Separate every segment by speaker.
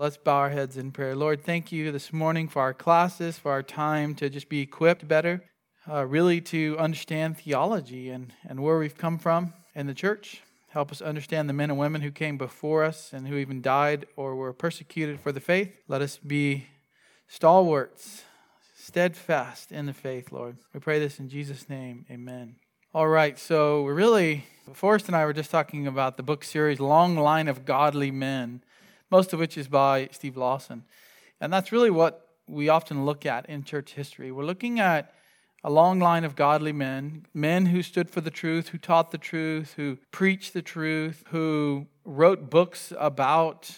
Speaker 1: Let's bow our heads in prayer. Lord, thank you this morning for our classes, for our time to just be equipped better, uh, really to understand theology and, and where we've come from in the church. Help us understand the men and women who came before us and who even died or were persecuted for the faith. Let us be stalwarts, steadfast in the faith, Lord. We pray this in Jesus' name. Amen. All right, so we're really, Forrest and I were just talking about the book series, Long Line of Godly Men most of which is by Steve Lawson. And that's really what we often look at in church history. We're looking at a long line of godly men, men who stood for the truth, who taught the truth, who preached the truth, who wrote books about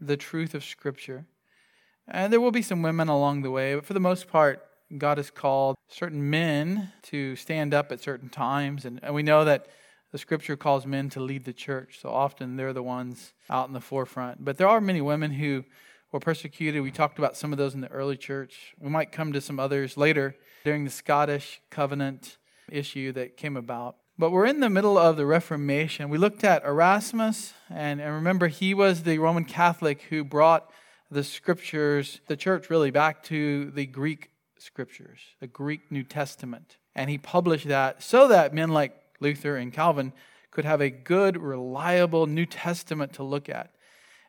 Speaker 1: the truth of Scripture. And there will be some women along the way, but for the most part, God has called certain men to stand up at certain times. And, we know that the scripture calls men to lead the church, so often they're the ones out in the forefront. But there are many women who were persecuted. We talked about some of those in the early church. We might come to some others later during the Scottish covenant issue that came about. But we're in the middle of the Reformation. We looked at Erasmus, and, and remember, he was the Roman Catholic who brought the scriptures, the church really, back to the Greek scriptures, the Greek New Testament. And he published that so that men like Luther and Calvin could have a good, reliable New Testament to look at.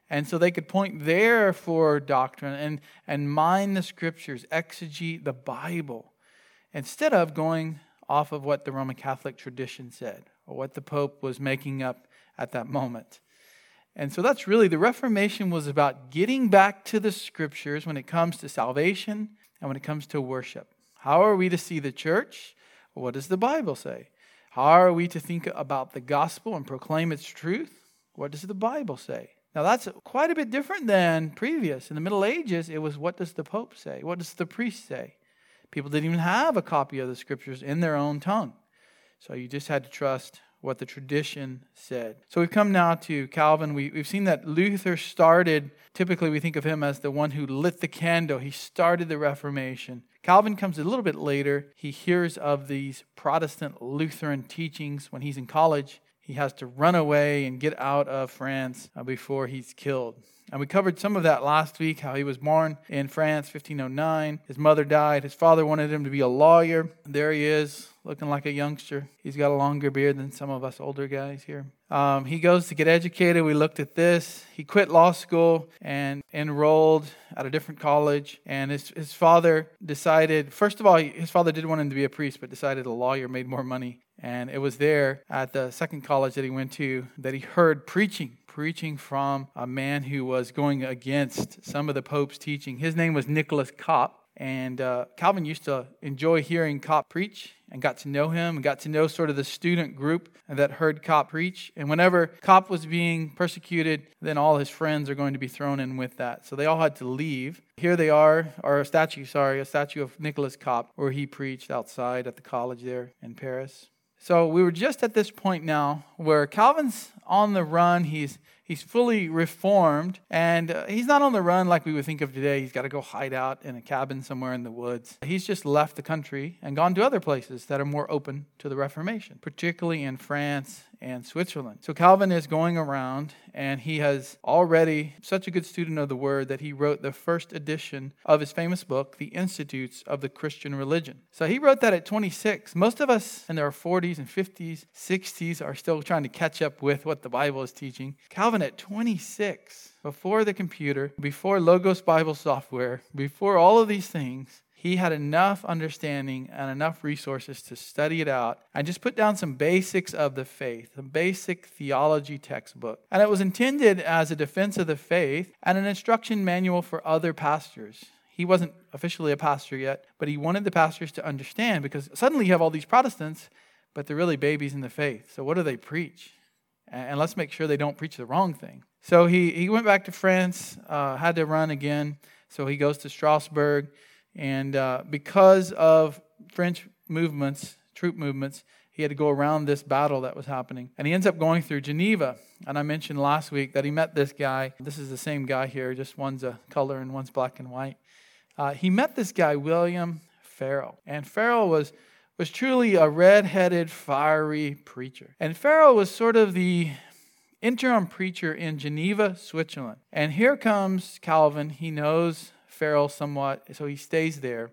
Speaker 1: And so they could point there for doctrine and, and mine the scriptures, exegete the Bible, instead of going off of what the Roman Catholic tradition said or what the Pope was making up at that moment. And so that's really the Reformation was about getting back to the scriptures when it comes to salvation and when it comes to worship. How are we to see the church? What does the Bible say? How are we to think about the gospel and proclaim its truth? What does the Bible say? Now, that's quite a bit different than previous. In the Middle Ages, it was what does the Pope say? What does the priest say? People didn't even have a copy of the scriptures in their own tongue. So you just had to trust what the tradition said. So we've come now to Calvin. We, have seen that Luther started, typically we think of him as the one who lit the candle. He started the Reformation. Calvin comes a little bit later. He hears of these Protestant Lutheran teachings when he's in college. He has to run away and get out of France uh, before he's killed. And we covered some of that last week how he was born in France, 1509. His mother died. His father wanted him to be a lawyer. There he is, looking like a youngster. He's got a longer beard than some of us older guys here. Um, he goes to get educated. We looked at this. He quit law school and enrolled at a different college. And his, his father decided, first of all, his father did want him to be a priest, but decided a lawyer made more money. And it was there at the second college that he went to that he heard preaching preaching from a man who was going against some of the Pope's teaching. His name was Nicholas Cop. And uh, Calvin used to enjoy hearing Cop preach and got to know him and got to know sort of the student group that heard Cop preach. And whenever Cop was being persecuted, then all his friends are going to be thrown in with that. So they all had to leave. Here they are, or a statue, sorry, a statue of Nicholas Cop, where he preached outside at the college there in Paris. So we were just at this point now where Calvin's on the run. He's he's fully reformed, and uh, he's not on the run like we would think of today. He's got to go hide out in a cabin somewhere in the woods. He's just left the country and gone to other places that are more open to the Reformation, particularly in France and Switzerland. So Calvin is going around and he has already such a good student of the word that he wrote the first edition of his famous book, The Institutes of the Christian Religion. So he wrote that at 26. Most of us in our 40s and 50s, 60s are still trying to catch up with what the Bible is teaching. Calvin at 26 before the computer, before Logos Bible software, before all of these things, he had enough understanding and enough resources to study it out and just put down some basics of the faith, a basic theology textbook. And it was intended as a defense of the faith and an instruction manual for other pastors. He wasn't officially a pastor yet, but he wanted the pastors to understand because suddenly you have all these Protestants, but they're really babies in the faith. So what do they preach? And let's make sure they don't preach the wrong thing. So he, he went back to France, uh, had to run again. So he goes to Strasbourg. And uh, because of French movements, troop movements, he had to go around this battle that was happening. And he ends up going through Geneva. And I mentioned last week that he met this guy. This is the same guy here, just one's a color and one's black and white. Uh, he met this guy, William Farel. And Farel was, was truly a red headed, fiery preacher. And Farel was sort of the interim preacher in Geneva, Switzerland. And here comes Calvin. He knows Farel somewhat, so he stays there.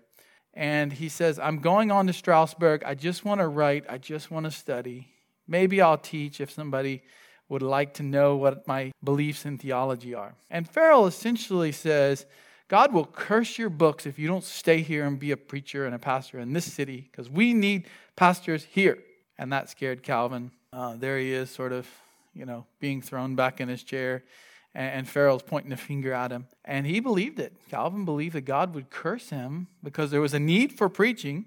Speaker 1: And he says, I'm going on to Strasbourg. I just want to write. I just want to study. Maybe I'll teach if somebody would like to know what my beliefs in theology are. And Farel essentially says, God will curse your books if you don't stay here and be a preacher and a pastor in this city, because we need pastors here. And that scared Calvin. Uh, there he is, sort of, you know, being thrown back in his chair and Farel's pointing a finger at him. And he believed it. Calvin believed that God would curse him because there was a need for preaching,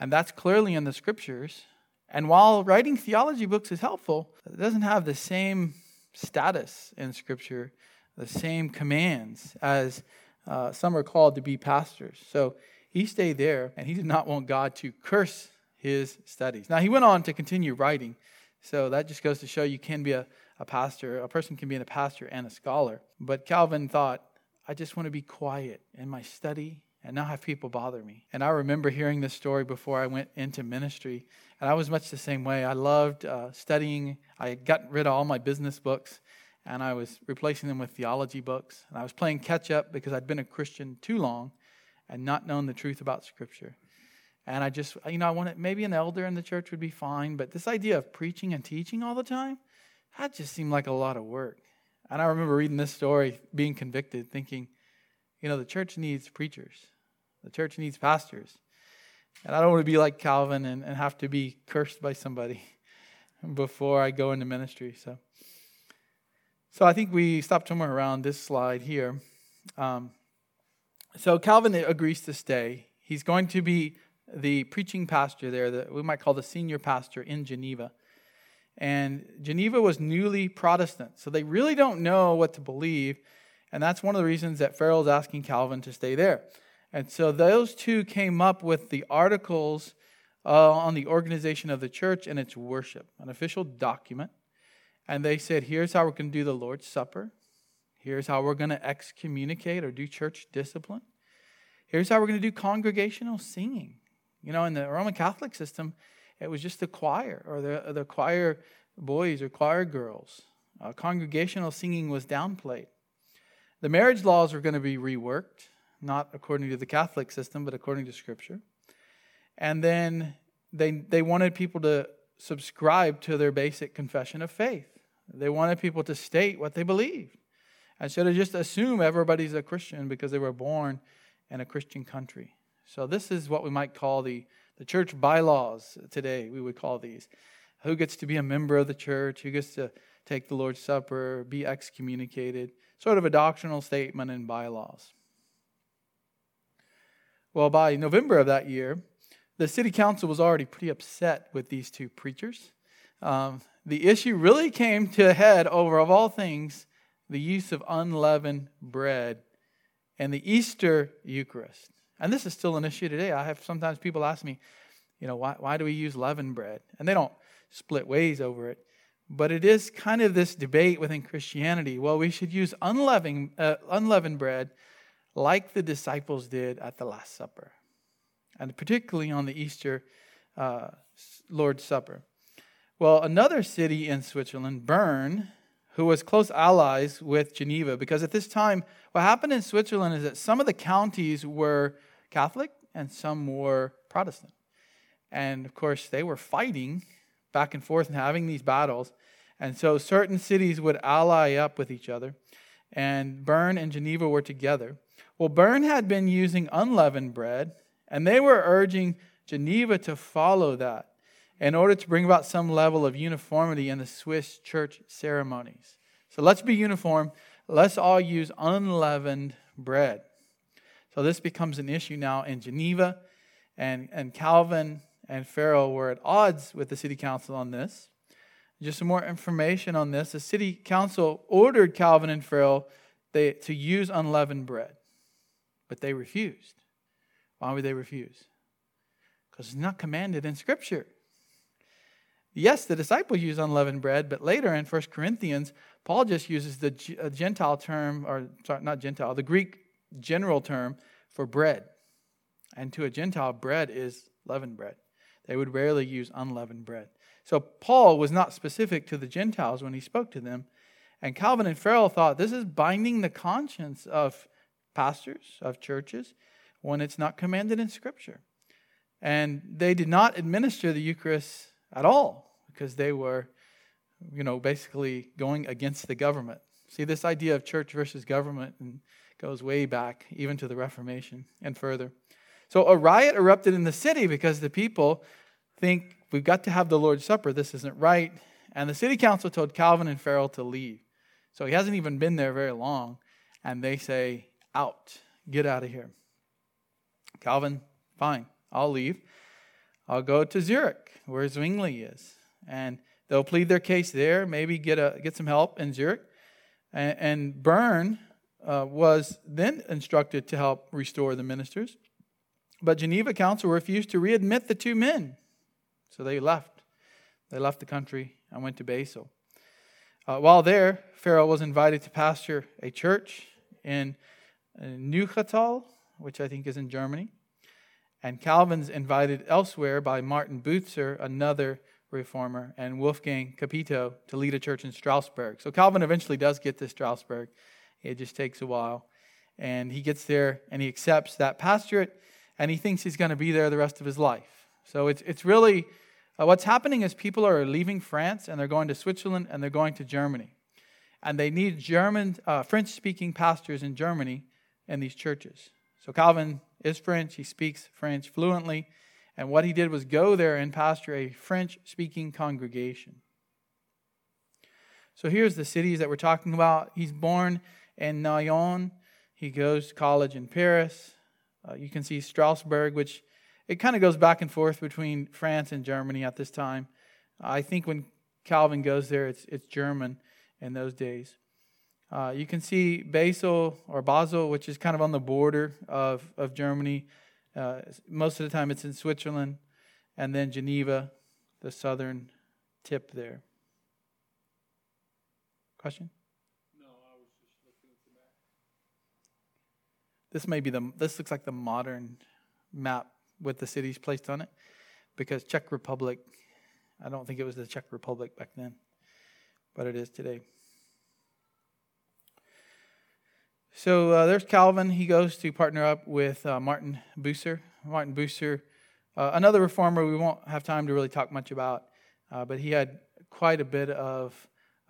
Speaker 1: and that's clearly in the scriptures. And while writing theology books is helpful, it doesn't have the same status in scripture, the same commands as uh, some are called to be pastors. So he stayed there, and he did not want God to curse his studies. Now, he went on to continue writing. So that just goes to show you can be a a pastor, a person can be a pastor and a scholar. But Calvin thought, I just want to be quiet in my study and not have people bother me. And I remember hearing this story before I went into ministry, and I was much the same way. I loved uh, studying. I got rid of all my business books, and I was replacing them with theology books. And I was playing catch up because I'd been a Christian too long and not known the truth about Scripture. And I just, you know, I wanted maybe an elder in the church would be fine, but this idea of preaching and teaching all the time, that just seemed like a lot of work. And I remember reading this story, being convicted, thinking, you know, the church needs preachers, the church needs pastors. And I don't want to be like Calvin and, and have to be cursed by somebody before I go into ministry. So, so I think we stopped somewhere around this slide here. Um, so Calvin agrees to stay. He's going to be the preaching pastor there, that we might call the senior pastor in Geneva. And Geneva was newly Protestant, so they really don't know what to believe. And that's one of the reasons that Farel is asking Calvin to stay there. And so those two came up with the articles uh, on the organization of the church and its worship, an official document. And they said, here's how we're going to do the Lord's Supper. Here's how we're going to excommunicate or do church discipline. Here's how we're going to do congregational singing. You know, in the Roman Catholic system, it was just the choir or the, the choir boys or choir girls. Uh, congregational singing was downplayed. The marriage laws were going to be reworked, not according to the Catholic system, but according to Scripture. And then they, they wanted people to subscribe to their basic confession of faith. They wanted people to state what they believed instead of just assume everybody's a Christian because they were born in a Christian country. So, this is what we might call the the church bylaws today, we would call these. Who gets to be a member of the church? Who gets to take the Lord's Supper, be excommunicated? Sort of a doctrinal statement and bylaws. Well, by November of that year, the city council was already pretty upset with these two preachers. Um, the issue really came to a head over, of all things, the use of unleavened bread and the Easter Eucharist. And this is still an issue today. I have sometimes people ask me, you know, why, why do we use leavened bread? And they don't split ways over it. But it is kind of this debate within Christianity. Well, we should use unleavened, uh, unleavened bread like the disciples did at the Last Supper, and particularly on the Easter uh, Lord's Supper. Well, another city in Switzerland, Bern, who was close allies with Geneva, because at this time, what happened in Switzerland is that some of the counties were Catholic and some were Protestant. And of course, they were fighting back and forth and having these battles. And so certain cities would ally up with each other. And Bern and Geneva were together. Well, Bern had been using unleavened bread, and they were urging Geneva to follow that in order to bring about some level of uniformity in the Swiss church ceremonies. So let's be uniform. Let's all use unleavened bread. So this becomes an issue now in Geneva, and, and Calvin and Farel were at odds with the city council on this. Just some more information on this. The city council ordered Calvin and Farel they, to use unleavened bread, but they refused. Why would they refuse? Because it's not commanded in Scripture. Yes, the disciples use unleavened bread, but later in 1 Corinthians, Paul just uses the uh, Gentile term, or sorry, not Gentile, the Greek general term for bread. And to a Gentile, bread is leavened bread. They would rarely use unleavened bread. So Paul was not specific to the Gentiles when he spoke to them. And Calvin and Farel thought this is binding the conscience of pastors, of churches, when it's not commanded in Scripture. And they did not administer the Eucharist at all because they were, you know, basically going against the government. See, this idea of church versus government goes way back, even to the Reformation and further. So a riot erupted in the city because the people think we've got to have the Lord's Supper. This isn't right. And the city council told Calvin and Farel to leave. So he hasn't even been there very long. And they say, out, get out of here. Calvin, fine, I'll leave. I'll go to Zurich, where Zwingli is. And they'll plead their case there, maybe get, a, get some help in Zurich. And, and uh, was then instructed to help restore the ministers. But Geneva Council refused to readmit the two men. So they left. They left the country and went to Basel. Uh, while there, Farel was invited to pastor a church in Neuchâtel, which I think is in Germany. And Calvin's invited elsewhere by Martin Bucer, another reformer, and Wolfgang Capito to lead a church in Strasbourg. So Calvin eventually does get to Strasbourg. It just takes a while. And he gets there and he accepts that pastorate and he thinks he's going to be there the rest of his life. So it's, it's really uh, what's happening is people are leaving France and they're going to Switzerland and they're going to Germany. And they need German, uh, French speaking pastors in Germany in these churches. So Calvin is French, he speaks French fluently. And what he did was go there and pastor a French speaking congregation. So here's the cities that we're talking about. He's born in Noyon. He goes to college in Paris. Uh, you can see Strasbourg, which it kind of goes back and forth between France and Germany at this time. I think when Calvin goes there, it's, it's German in those days. Uh, you can see Basel or Basel, which is kind of on the border of, of Germany. Uh, most of the time it's in Switzerland, and then Geneva, the southern tip there. Question?
Speaker 2: No, I was just looking at the map.
Speaker 1: This may be the this looks like the modern map with the cities placed on it, because Czech Republic, I don't think it was the Czech Republic back then, but it is today. So uh, there's Calvin. He goes to partner up with uh, Martin Bucer. Martin Bucer, uh, another reformer we won't have time to really talk much about, uh, but he had quite a bit of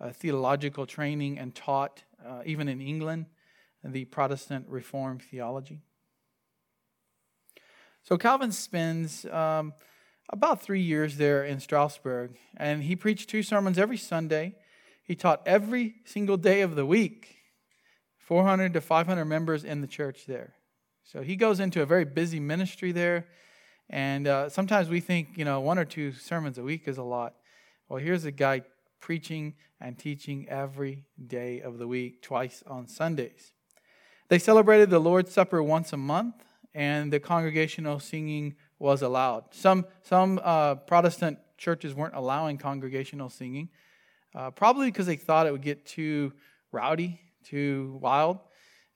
Speaker 1: uh, theological training and taught, uh, even in England, the Protestant Reformed theology. So Calvin spends um, about three years there in Strasbourg, and he preached two sermons every Sunday. He taught every single day of the week 400 to 500 members in the church there. So he goes into a very busy ministry there. And uh, sometimes we think, you know, one or two sermons a week is a lot. Well, here's a guy preaching and teaching every day of the week, twice on Sundays. They celebrated the Lord's Supper once a month, and the congregational singing was allowed. Some, some uh, Protestant churches weren't allowing congregational singing, uh, probably because they thought it would get too rowdy too wild.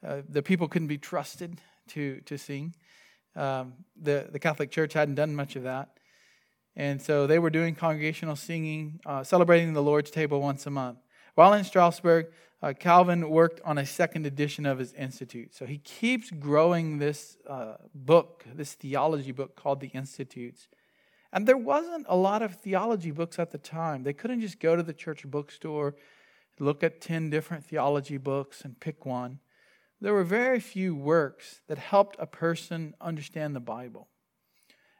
Speaker 1: Uh, the people couldn't be trusted to, to sing. Um, the, the Catholic Church hadn't done much of that. And so they were doing congregational singing, uh, celebrating the Lord's table once a month. While in Strasbourg, uh, Calvin worked on a second edition of his Institute. So he keeps growing this uh, book, this theology book called the Institutes. And there wasn't a lot of theology books at the time. They couldn't just go to the church bookstore look at 10 different theology books and pick one. There were very few works that helped a person understand the Bible.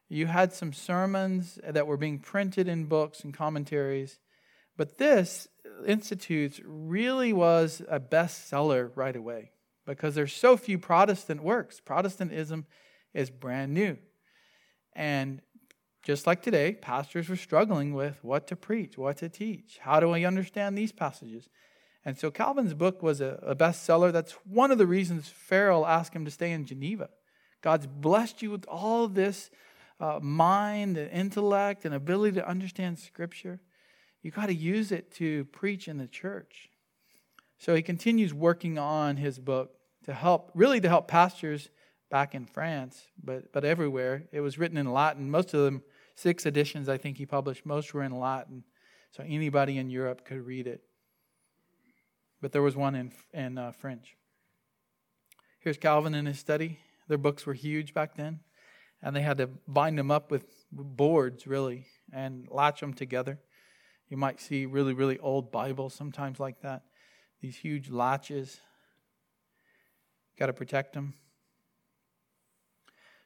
Speaker 1: You had some sermons that were being printed in books and commentaries, but this Institutes really was a bestseller right away because there's so few Protestant works. Protestantism is brand new. And just like today, pastors were struggling with what to preach, what to teach. How do I understand these passages? And so Calvin's book was a, a bestseller. That's one of the reasons Farel asked him to stay in Geneva. God's blessed you with all this uh, mind and intellect and ability to understand Scripture. You got to use it to preach in the church. So he continues working on his book to help, really to help pastors back in France, but, but everywhere. It was written in Latin. Most of them Six editions, I think he published. Most were in Latin, so anybody in Europe could read it. But there was one in, in uh, French. Here's Calvin in his study. Their books were huge back then, and they had to bind them up with boards, really, and latch them together. You might see really, really old Bibles sometimes like that. These huge latches. Got to protect them.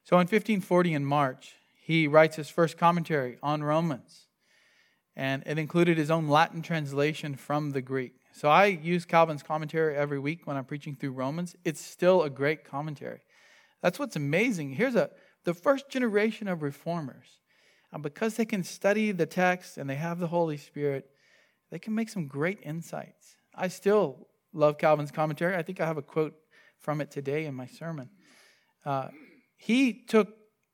Speaker 1: So in 1540 in March, he writes his first commentary on Romans. And it included his own Latin translation from the Greek. So I use Calvin's commentary every week when I'm preaching through Romans. It's still a great commentary. That's what's amazing. Here's a the first generation of reformers. And because they can study the text and they have the Holy Spirit, they can make some great insights. I still love Calvin's commentary. I think I have a quote from it today in my sermon. Uh, he took,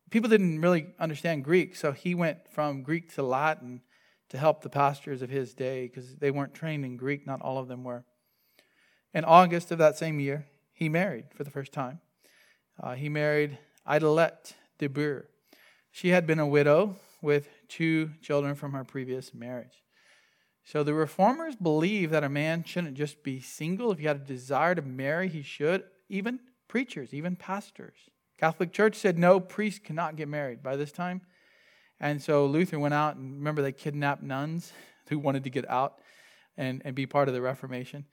Speaker 1: people didn't really understand Greek, so he went from Greek to Latin to help the pastors of his day because they weren't trained in Greek, not all of them were. In August of that same year, he married for the first time. Uh, he married Idelette de Bure. She had been a widow with two children from her previous marriage. So the reformers believe that a man shouldn't just be single. If he had a desire to marry, he should. Even preachers, even pastors. Catholic Church said no, priests cannot get married by this time. And so Luther went out and remember they kidnapped nuns who wanted to get out and, and be part of the Reformation.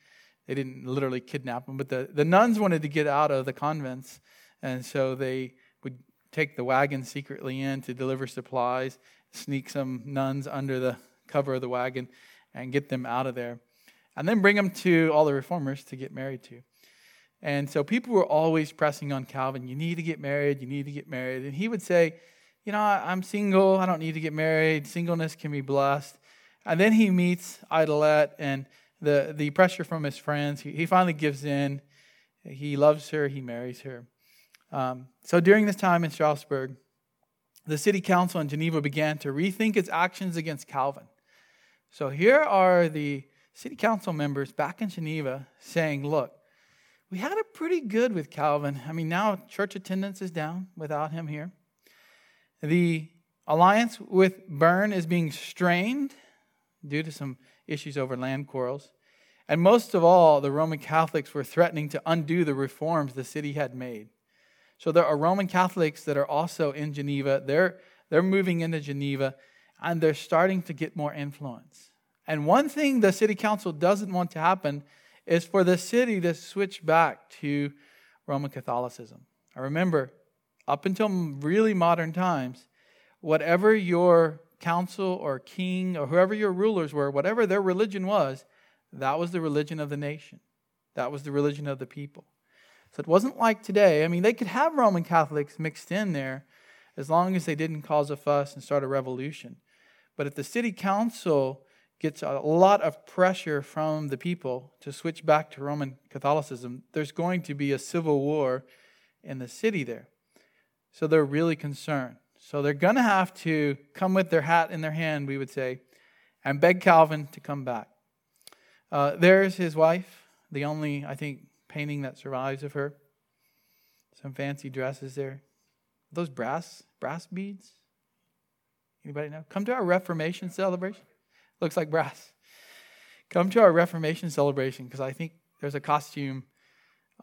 Speaker 1: They didn't literally kidnap them, but the, the nuns wanted to get out of the convents. And so they take the wagon secretly in to deliver supplies, sneak some nuns under the cover of the wagon, and get them out of there. And then bring them to all the reformers to get married to. And so people were always pressing on Calvin, you need to get married, you need to get married. And he would say, you know, I'm single, I don't need to get married, singleness can be blessed. And then he meets Idelette and the, the pressure from his friends. He, he finally gives in. He loves her, he marries her. Um, so during this time in Strasbourg, the city council in Geneva began to rethink its actions against Calvin. So here are the city council members back in Geneva saying, look, we had it pretty good with Calvin. I mean, now church attendance is down without him here. The alliance with Bern is being strained due to some issues over land quarrels. And most of all, the Roman Catholics were threatening to undo the reforms the city had made. So there are Roman Catholics that are also in Geneva. They're, they're moving into Geneva and they're starting to get more influence. And one thing the city council doesn't want to happen is for the city to switch back to Roman Catholicism. I remember, up until really modern times, whatever your council or king or whoever your rulers were, whatever their religion was, that was the religion of the nation. That was the religion of the people. So it wasn't like today. I mean, they could have Roman Catholics mixed in there as long as they didn't cause a fuss and start a revolution. But if the city council gets a lot of pressure from the people to switch back to Roman Catholicism, there's going to be a civil war in the city there. So they're really concerned. So they're going to have to come with their hat in their hand, we would say, and beg Calvin to come back. Uh, there's his wife, the only, I think, painting that survives of her. Some fancy dresses there. Those brass brass beads. Anybody know? Come to our Reformation celebration. Looks like brass. Come to our Reformation celebration because I think there's a costume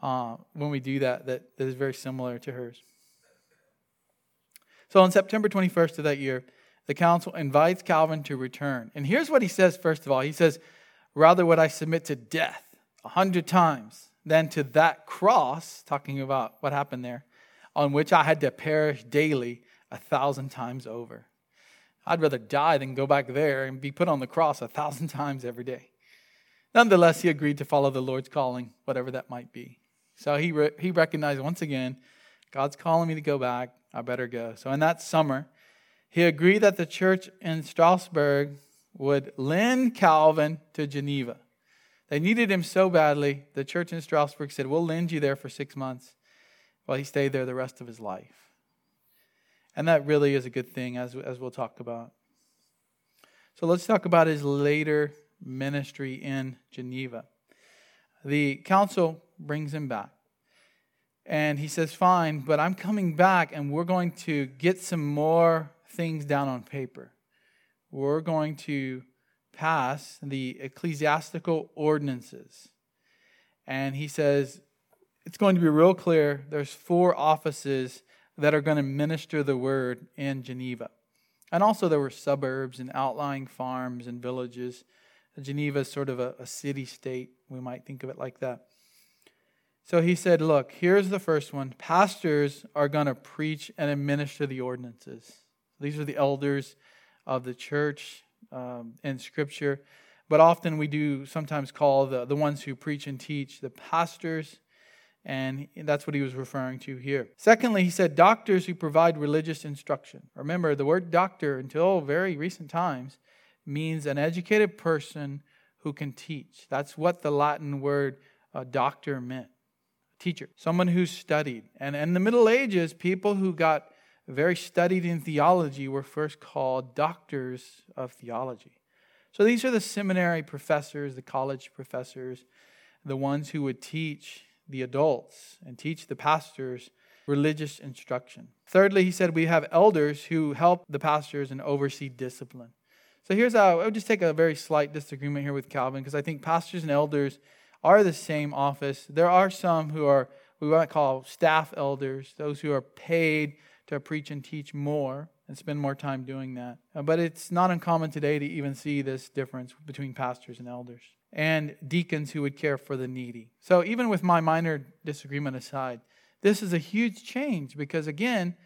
Speaker 1: uh, when we do that, that that is very similar to hers. So on September 21st of that year, the council invites Calvin to return. And here's what he says first of all. He says, Rather would I submit to death a hundred times than to that cross, talking about what happened there, on which I had to perish daily a thousand times over. I'd rather die than go back there and be put on the cross a thousand times every day. Nonetheless, he agreed to follow the Lord's calling, whatever that might be. So he, re- he recognized once again, God's calling me to go back. I better go. So in that summer, he agreed that the church in Strasbourg would lend Calvin to Geneva. They needed him so badly, the church in Strasbourg said, We'll lend you there for six months. while he stayed there the rest of his life. And that really is a good thing, as, as we'll talk about. So let's talk about his later ministry in Geneva. The council brings him back. And he says, Fine, but I'm coming back and we're going to get some more things down on paper. We're going to pass the ecclesiastical ordinances. And he says it's going to be real clear there's four offices that are going to minister the word in Geneva. And also, there were suburbs and outlying farms and villages. Geneva is sort of a, a city state. We might think of it like that. So he said, Look, here's the first one. Pastors are going to preach and administer the ordinances. These are the elders of the church um, in Scripture. But often we do sometimes call the, the ones who preach and teach the pastors. And that's what he was referring to here. Secondly, he said doctors who provide religious instruction. Remember, the word doctor, until very recent times, means an educated person who can teach. That's what the Latin word uh, doctor meant teacher, someone who studied. And in the Middle Ages, people who got very studied in theology were first called doctors of theology. So these are the seminary professors, the college professors, the ones who would teach the adults and teach the pastors religious instruction. Thirdly, he said we have elders who help the pastors and oversee discipline. So here's how I would just take a very slight disagreement here with Calvin because I think pastors and elders are the same office. There are some who are we might call staff elders, those who are paid to preach and teach more and spend more time doing that. Uh, but it's not uncommon today to even see this difference between pastors and elders and deacons who would care for the needy. So, even with my minor disagreement aside, this is a huge change because, again,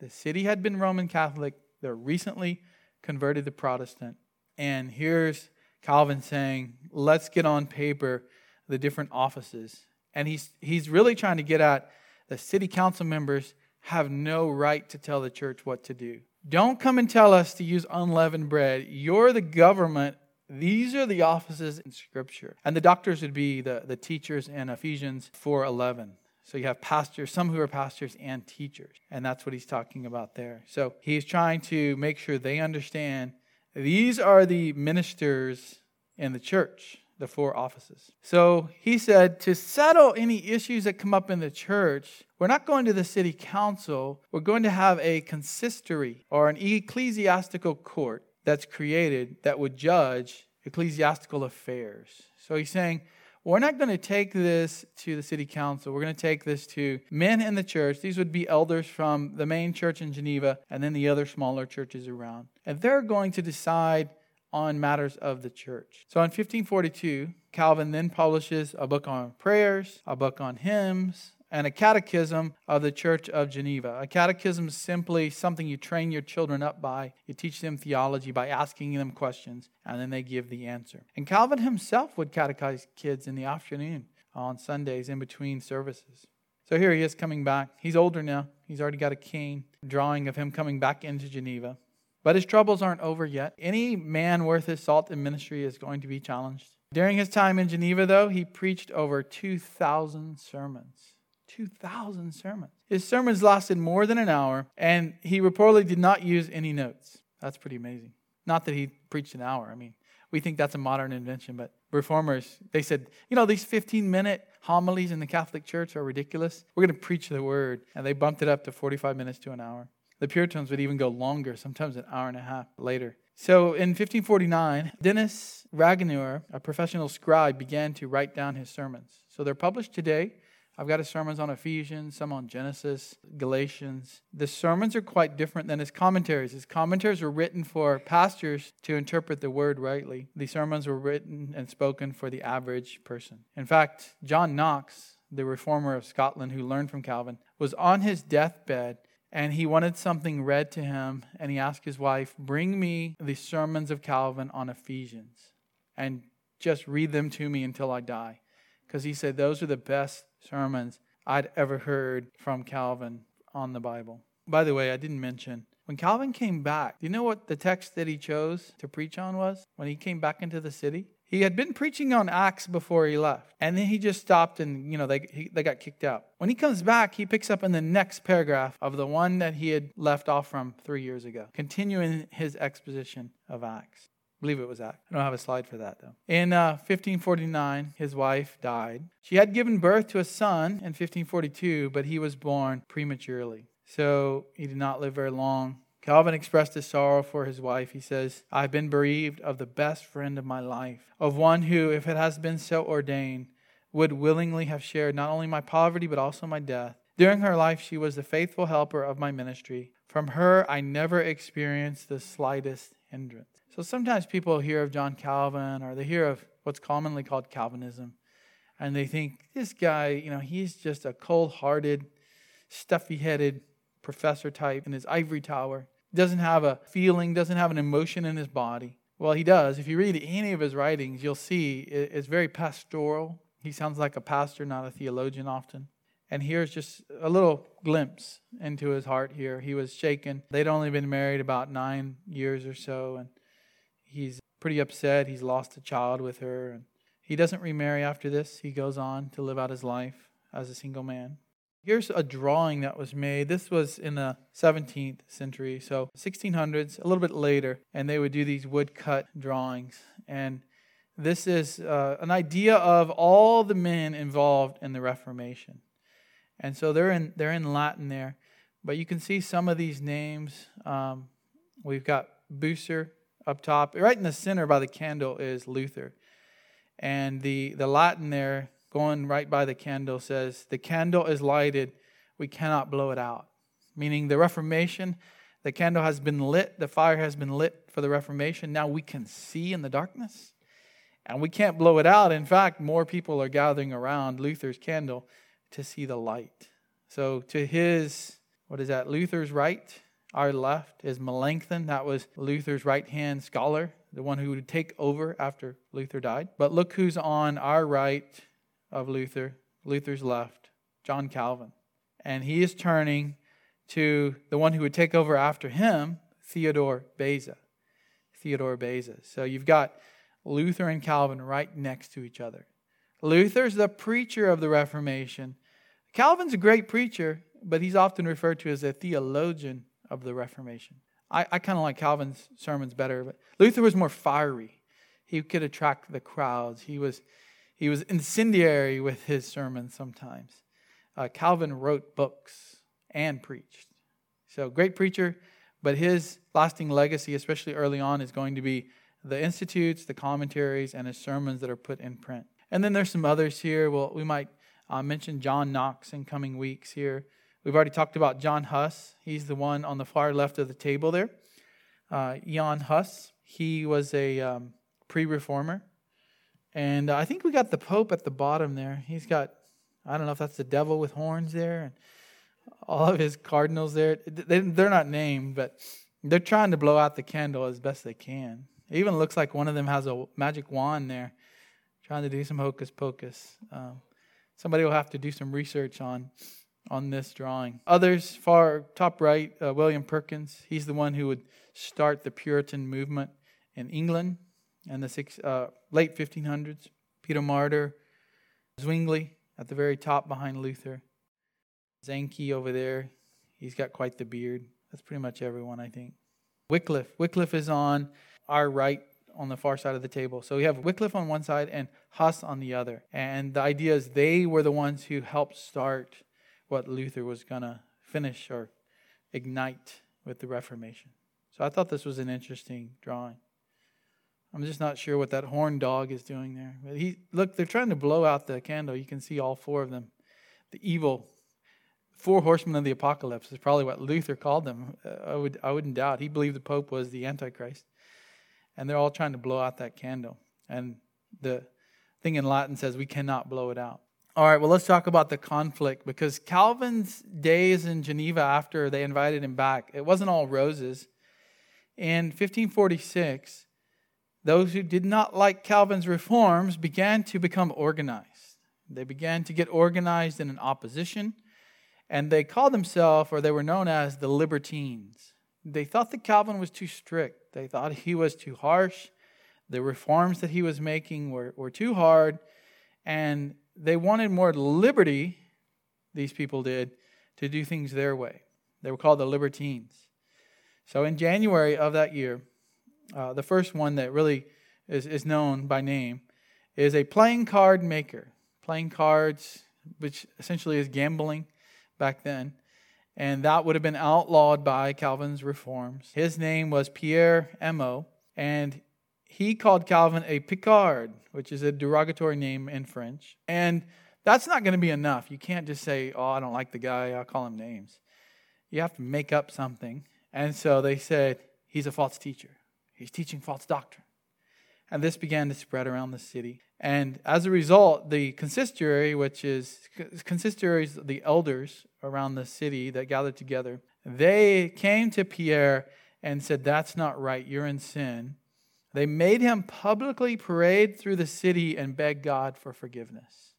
Speaker 1: the city had been Roman Catholic, they're recently converted to Protestant. And here's Calvin saying, let's get on paper the different offices. And he's, he's really trying to get at the city council members have no right to tell the church what to do. Don't come and tell us to use unleavened bread. You're the government these are the offices in Scripture. And the doctors would be the, the teachers in Ephesians 4.11. So you have pastors, some who are pastors and teachers. And that's what he's talking about there. So he's trying to make sure they understand these are the ministers in the church, the four offices. So he said to settle any issues that come up in the church, we're not going to the city council. We're going to have a consistory or an ecclesiastical court that's created that would judge ecclesiastical affairs. So he's saying, we're not going to take this to the city council. We're going to take this to men in the church. These would be elders from the main church in Geneva and then the other smaller churches around. And they're going to decide on matters of the church. So in 1542, Calvin then publishes a book on prayers, a book on hymns, and a catechism of the Church of Geneva. A catechism is simply something you train your children up by. You teach them theology by asking them questions, and then they give the answer. And Calvin himself would catechize kids in the afternoon on Sundays in between services. So here he is coming back. He's older now. He's already got a cane drawing of him coming back into Geneva. But his troubles aren't over yet. Any man worth his salt in ministry is going to be challenged. During his time in Geneva, though, he preached over 2,000 sermons. 2,000 sermons. His sermons lasted more than an hour, and he reportedly did not use any notes. That's pretty amazing. Not that he preached an hour. I mean, we think that's a modern invention, but reformers, they said, you know, these 15 minute homilies in the Catholic Church are ridiculous. We're going to preach the word. And they bumped it up to 45 minutes to an hour. The Puritans would even go longer, sometimes an hour and a half later. So in 1549, Denis Ragueneau, a professional scribe, began to write down his sermons. So they're published today. I've got his sermons on Ephesians, some on Genesis, Galatians. The sermons are quite different than his commentaries. His commentaries were written for pastors to interpret the word rightly. The sermons were written and spoken for the average person. In fact, John Knox, the reformer of Scotland who learned from Calvin, was on his deathbed and he wanted something read to him and he asked his wife, "Bring me the sermons of Calvin on Ephesians and just read them to me until I die." Because he said those are the best sermons I'd ever heard from Calvin on the Bible. By the way, I didn't mention when Calvin came back, do you know what the text that he chose to preach on was when he came back into the city? He had been preaching on Acts before he left, and then he just stopped and, you know, they, he, they got kicked out. When he comes back, he picks up in the next paragraph of the one that he had left off from three years ago, continuing his exposition of Acts. I believe it was Acts. I don't have a slide for that though. In uh, 1549, his wife died. She had given birth to a son in 1542, but he was born prematurely. So he did not live very long. Calvin expressed his sorrow for his wife. He says, I've been bereaved of the best friend of my life, of one who, if it has been so ordained, would willingly have shared not only my poverty, but also my death. During her life, she was the faithful helper of my ministry. From her, I never experienced the slightest hindrance. So sometimes people hear of John Calvin or they hear of what's commonly called Calvinism, and they think, this guy, you know, he's just a cold hearted, stuffy headed professor type in his ivory tower. Doesn't have a feeling, doesn't have an emotion in his body. Well, he does. If you read any of his writings, you'll see it's very pastoral. He sounds like a pastor, not a theologian often. And here's just a little glimpse into his heart here. He was shaken. They'd only been married about nine years or so, and he's pretty upset. He's lost a child with her. And he doesn't remarry after this. He goes on to live out his life as a single man. Here's a drawing that was made. This was in the 17th century, so 1600s, a little bit later, and they would do these woodcut drawings. And this is uh, an idea of all the men involved in the Reformation. And so they're in, they're in Latin there. But you can see some of these names. Um, we've got Bucer up top. Right in the center by the candle is Luther. And the, the Latin there, going right by the candle, says, The candle is lighted, we cannot blow it out. Meaning the Reformation, the candle has been lit, the fire has been lit for the Reformation. Now we can see in the darkness, and we can't blow it out. In fact, more people are gathering around Luther's candle to see the light. So to his, what is that, Luther's right, our left is Melanchthon. That was Luther's right hand scholar, the one who would take over after Luther died. But look who's on our right of Luther, Luther's left, John Calvin. And he is turning to the one who would take over after him, Theodore Beza. Theodore Beza. So you've got Luther and Calvin right next to each other. Luther's the preacher of the Reformation. Calvin's a great preacher, but he's often referred to as a theologian of the Reformation. I, I kind of like Calvin's sermons better, but Luther was more fiery. He could attract the crowds. He was, he was incendiary with his sermons sometimes. Uh, Calvin wrote books and preached. So, great preacher, but his lasting legacy, especially early on, is going to be the institutes, the commentaries, and his sermons that are put in print. And then there's some others here. Well, we might uh, mention John Knox in coming weeks here. We've already talked about John Huss. He's the one on the far left of the table there. Uh, Jan Hus. He was a um, pre reformer. And uh, I think we got the Pope at the bottom there. He's got, I don't know if that's the devil with horns there, and all of his cardinals there. They're not named, but they're trying to blow out the candle as best they can. It even looks like one of them has a magic wand there trying to do some hocus pocus. Um, somebody will have to do some research on on this drawing. Others, far top right, uh, William Perkins. He's the one who would start the Puritan movement in England in the six, uh, late 1500s. Peter Martyr, Zwingli at the very top behind Luther. Zanchi over there, he's got quite the beard. That's pretty much everyone, I think. Wycliffe. Wycliffe is on our right on the far side of the table. So we have Wycliffe on one side and Huss on the other. And the idea is they were the ones who helped start what Luther was going to finish or ignite with the Reformation. So I thought this was an interesting drawing. I'm just not sure what that horn dog is doing there. But he look, they're trying to blow out the candle. You can see all four of them. The evil four horsemen of the apocalypse is probably what Luther called them. Uh, I would I wouldn't doubt. He believed the Pope was the Antichrist and they're all trying to blow out that candle. And the thing in Latin says we cannot blow it out. All right, well, let's talk about the conflict because Calvin's days in Geneva after they invited him back, it wasn't all roses. In 1546, those who did not like Calvin's reforms began to become organized. They began to get organized in an opposition, and they called themselves, or they were known as, the Libertines. They thought that Calvin was too strict. They thought he was too harsh. The reforms that he was making were, were too hard. And they wanted more liberty, these people did, to do things their way. They were called the Libertines. So in January of that year, uh, the first one that really is, is known by name is a playing card maker. Playing cards, which essentially is gambling back then. and that would have been outlawed by Calvin's reforms. His name was Pierre Ameaux, and he called Calvin a Picard, which is a derogatory name in French. And that's not going to be enough. You can't just say, oh, I don't like the guy, I'll call him names. You have to make up something. And so they said, he's a false teacher. He's teaching false doctrine. And this began to spread around the city. And as a result, the consistory, which is consistories, the elders around the city that gathered together, they came to Pierre and said, That's not right. You're in sin. They made him publicly parade through the city and beg God for forgiveness.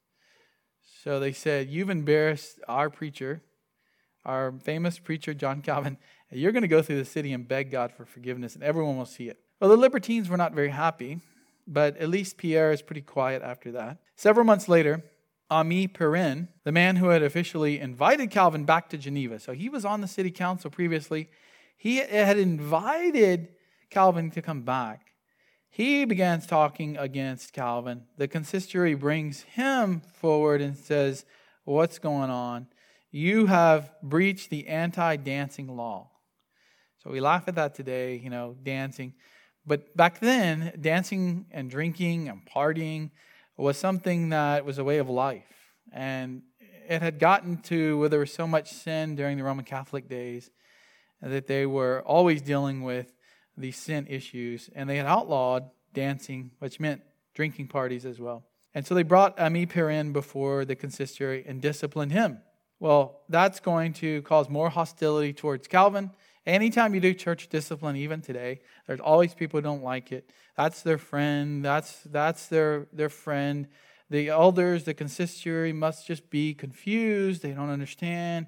Speaker 1: So they said, You've embarrassed our preacher, our famous preacher, John Calvin. You're going to go through the city and beg God for forgiveness, and everyone will see it. Well, the libertines were not very happy, but at least Pierre is pretty quiet after that. Several months later, Ami Perrin, the man who had officially invited Calvin back to Geneva, so he was on the city council previously, he had invited Calvin to come back. He begins talking against Calvin. The consistory brings him forward and says, What's going on? You have breached the anti dancing law. We laugh at that today, you know, dancing. But back then, dancing and drinking and partying was something that was a way of life. And it had gotten to where there was so much sin during the Roman Catholic days that they were always dealing with these sin issues. And they had outlawed dancing, which meant drinking parties as well. And so they brought Ami Perrin before the consistory and disciplined him. Well, that's going to cause more hostility towards Calvin Anytime you do church discipline, even today, there's always people who don't like it. That's their friend. That's that's their their friend. The elders, the consistory must just be confused. They don't understand.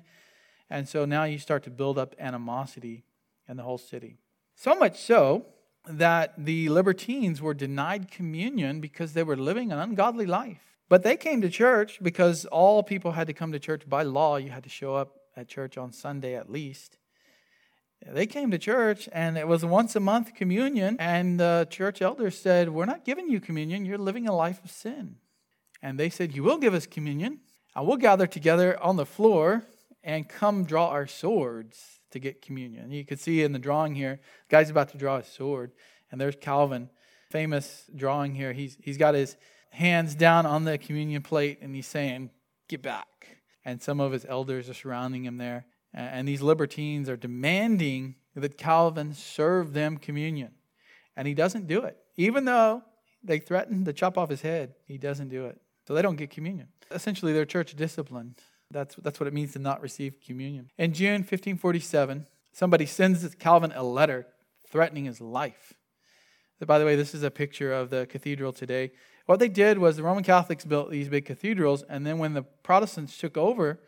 Speaker 1: And so now you start to build up animosity in the whole city. So much so that the libertines were denied communion because they were living an ungodly life. But they came to church because all people had to come to church by law. You had to show up at church on Sunday at least. They came to church and it was once a month communion, and the church elders said, We're not giving you communion, you're living a life of sin. And they said, You will give us communion, and we'll gather together on the floor and come draw our swords to get communion. You can see in the drawing here, the guy's about to draw his sword, and there's Calvin, famous drawing here. He's, he's got his hands down on the communion plate and he's saying, Get back. And some of his elders are surrounding him there. And these libertines are demanding that Calvin serve them communion. And he doesn't do it. Even though they threaten to chop off his head, he doesn't do it. So they don't get communion. Essentially, they're church disciplined. That's, that's what it means to not receive communion. In June 1547, somebody sends Calvin a letter threatening his life. By the way, this is a picture of the cathedral today. What they did was the Roman Catholics built these big cathedrals, and then when the Protestants took over,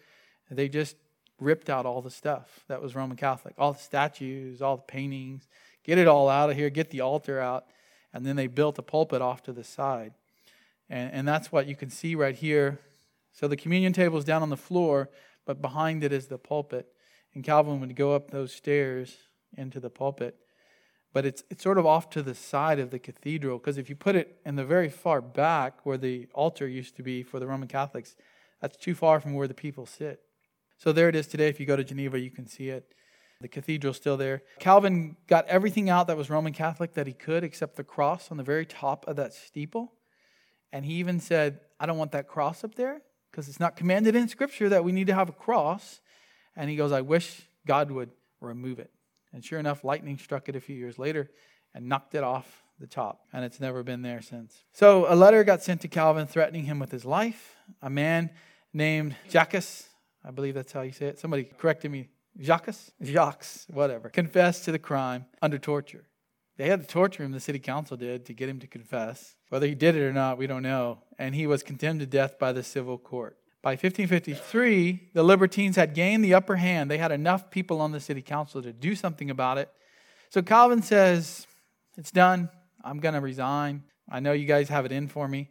Speaker 1: they just ripped out all the stuff that was Roman Catholic, all the statues, all the paintings, get it all out of here, get the altar out, and then they built a pulpit off to the side. And, and that's what you can see right here. So the communion table is down on the floor, but behind it is the pulpit. And Calvin would go up those stairs into the pulpit. But it's, it's sort of off to the side of the cathedral, because if you put it in the very far back where the altar used to be for the Roman Catholics, that's too far from where the people sit. So there it is today. If you go to Geneva, you can see it. The cathedral's still there. Calvin got everything out that was Roman Catholic that he could, except the cross on the very top of that steeple. And he even said, I don't want that cross up there because it's not commanded in Scripture that we need to have a cross. And he goes, I wish God would remove it. And sure enough, lightning struck it a few years later and knocked it off the top. And it's never been there since. So a letter got sent to Calvin threatening him with his life. A man named Jacques I believe that's how you say it. Somebody corrected me. Jacques? Jacques, whatever. Confessed to the crime under torture. They had to torture him, the city council did, to get him to confess. Whether he did it or not, we don't know. And he was condemned to death by the civil court. By 1553, the Libertines had gained the upper hand. They had enough people on the city council to do something about it. So Calvin says, It's done. I'm going to resign. I know you guys have it in for me.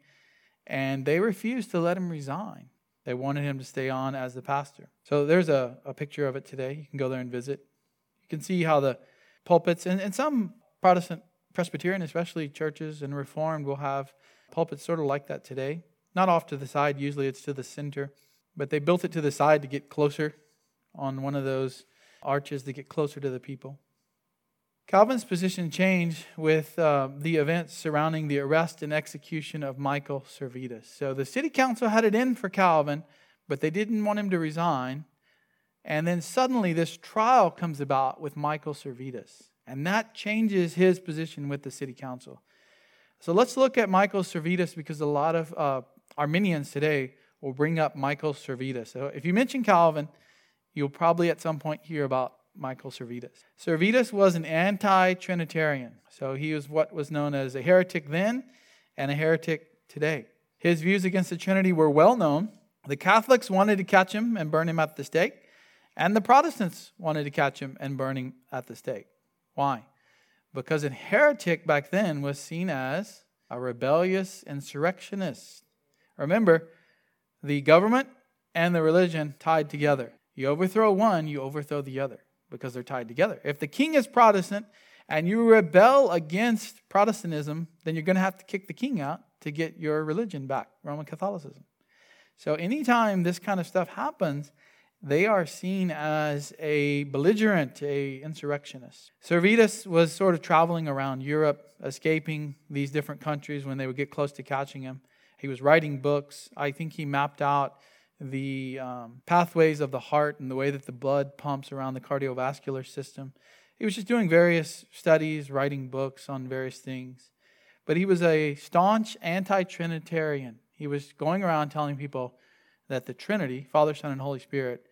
Speaker 1: And they refused to let him resign. They wanted him to stay on as the pastor. So there's a, a picture of it today. You can go there and visit. You can see how the pulpits, and, and some Protestant, Presbyterian, especially churches and Reformed, will have pulpits sort of like that today. Not off to the side, usually it's to the center, but they built it to the side to get closer on one of those arches to get closer to the people. Calvin's position changed with uh, the events surrounding the arrest and execution of Michael Servetus. So the city council had it in for Calvin, but they didn't want him to resign. And then suddenly this trial comes about with Michael Servetus, and that changes his position with the city council. So let's look at Michael Servetus because a lot of uh, Arminians today will bring up Michael Servetus. So if you mention Calvin, you'll probably at some point hear about Michael Servetus. Servetus was an anti Trinitarian, so he was what was known as a heretic then and a heretic today. His views against the Trinity were well known. The Catholics wanted to catch him and burn him at the stake, and the Protestants wanted to catch him and burn him at the stake. Why? Because a heretic back then was seen as a rebellious insurrectionist. Remember, the government and the religion tied together. You overthrow one, you overthrow the other because they're tied together. If the king is Protestant and you rebel against Protestantism, then you're going to have to kick the king out to get your religion back, Roman Catholicism. So anytime this kind of stuff happens, they are seen as a belligerent, a insurrectionist. Servetus was sort of traveling around Europe, escaping these different countries when they would get close to catching him. He was writing books. I think he mapped out the um, pathways of the heart and the way that the blood pumps around the cardiovascular system. He was just doing various studies, writing books on various things. But he was a staunch anti Trinitarian. He was going around telling people that the Trinity, Father, Son, and Holy Spirit,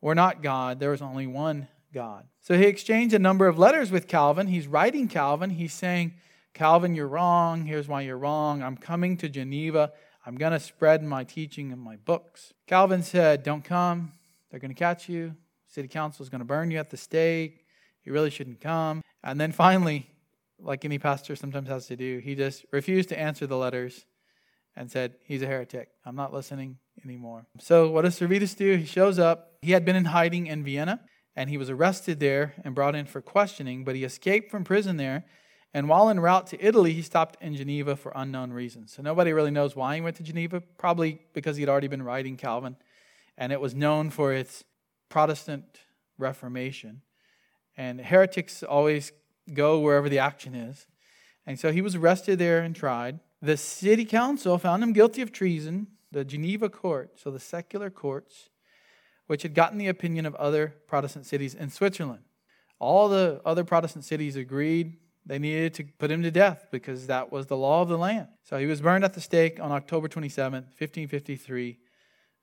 Speaker 1: were not God. There was only one God. So he exchanged a number of letters with Calvin. He's writing Calvin. He's saying, Calvin, you're wrong. Here's why you're wrong. I'm coming to Geneva. I'm going to spread my teaching in my books. Calvin said, Don't come. They're going to catch you. City council is going to burn you at the stake. You really shouldn't come. And then finally, like any pastor sometimes has to do, he just refused to answer the letters and said, He's a heretic. I'm not listening anymore. So, what does Servetus do? He shows up. He had been in hiding in Vienna and he was arrested there and brought in for questioning, but he escaped from prison there and while en route to Italy, he stopped in Geneva for unknown reasons. So nobody really knows why he went to Geneva, probably because he'd already been writing Calvin, and it was known for its Protestant Reformation. And heretics always go wherever the action is. And so he was arrested there and tried. The city council found him guilty of treason, the Geneva court, so the secular courts, which had gotten the opinion of other Protestant cities in Switzerland. All the other Protestant cities agreed they needed to put him to death because that was the law of the land. So he was burned at the stake on October 27, 1553,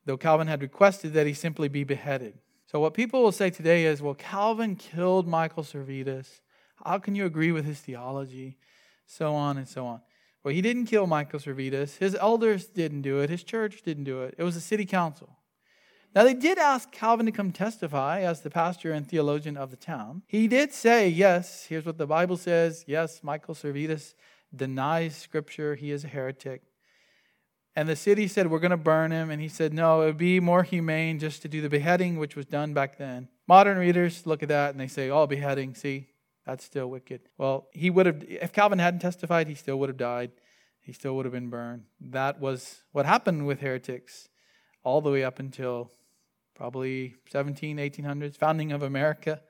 Speaker 1: though Calvin had requested that he simply be beheaded. So what people will say today is, well, Calvin killed Michael Servetus. How can you agree with his theology? So on and so on. Well, he didn't kill Michael Servetus. His elders didn't do it. His church didn't do it. It was the city council. Now, they did ask Calvin to come testify as the pastor and theologian of the town. He did say, yes, here's what the Bible says. Yes, Michael Servetus denies Scripture. He is a heretic. And the city said, We're going to burn him. And he said, No, it would be more humane just to do the beheading, which was done back then. Modern readers look at that and they say, Oh, beheading, see, that's still wicked. Well, he would have, if Calvin hadn't testified, he still would have died. He still would have been burned. That was what happened with heretics all the way up until probably 17, 1800s, founding of America,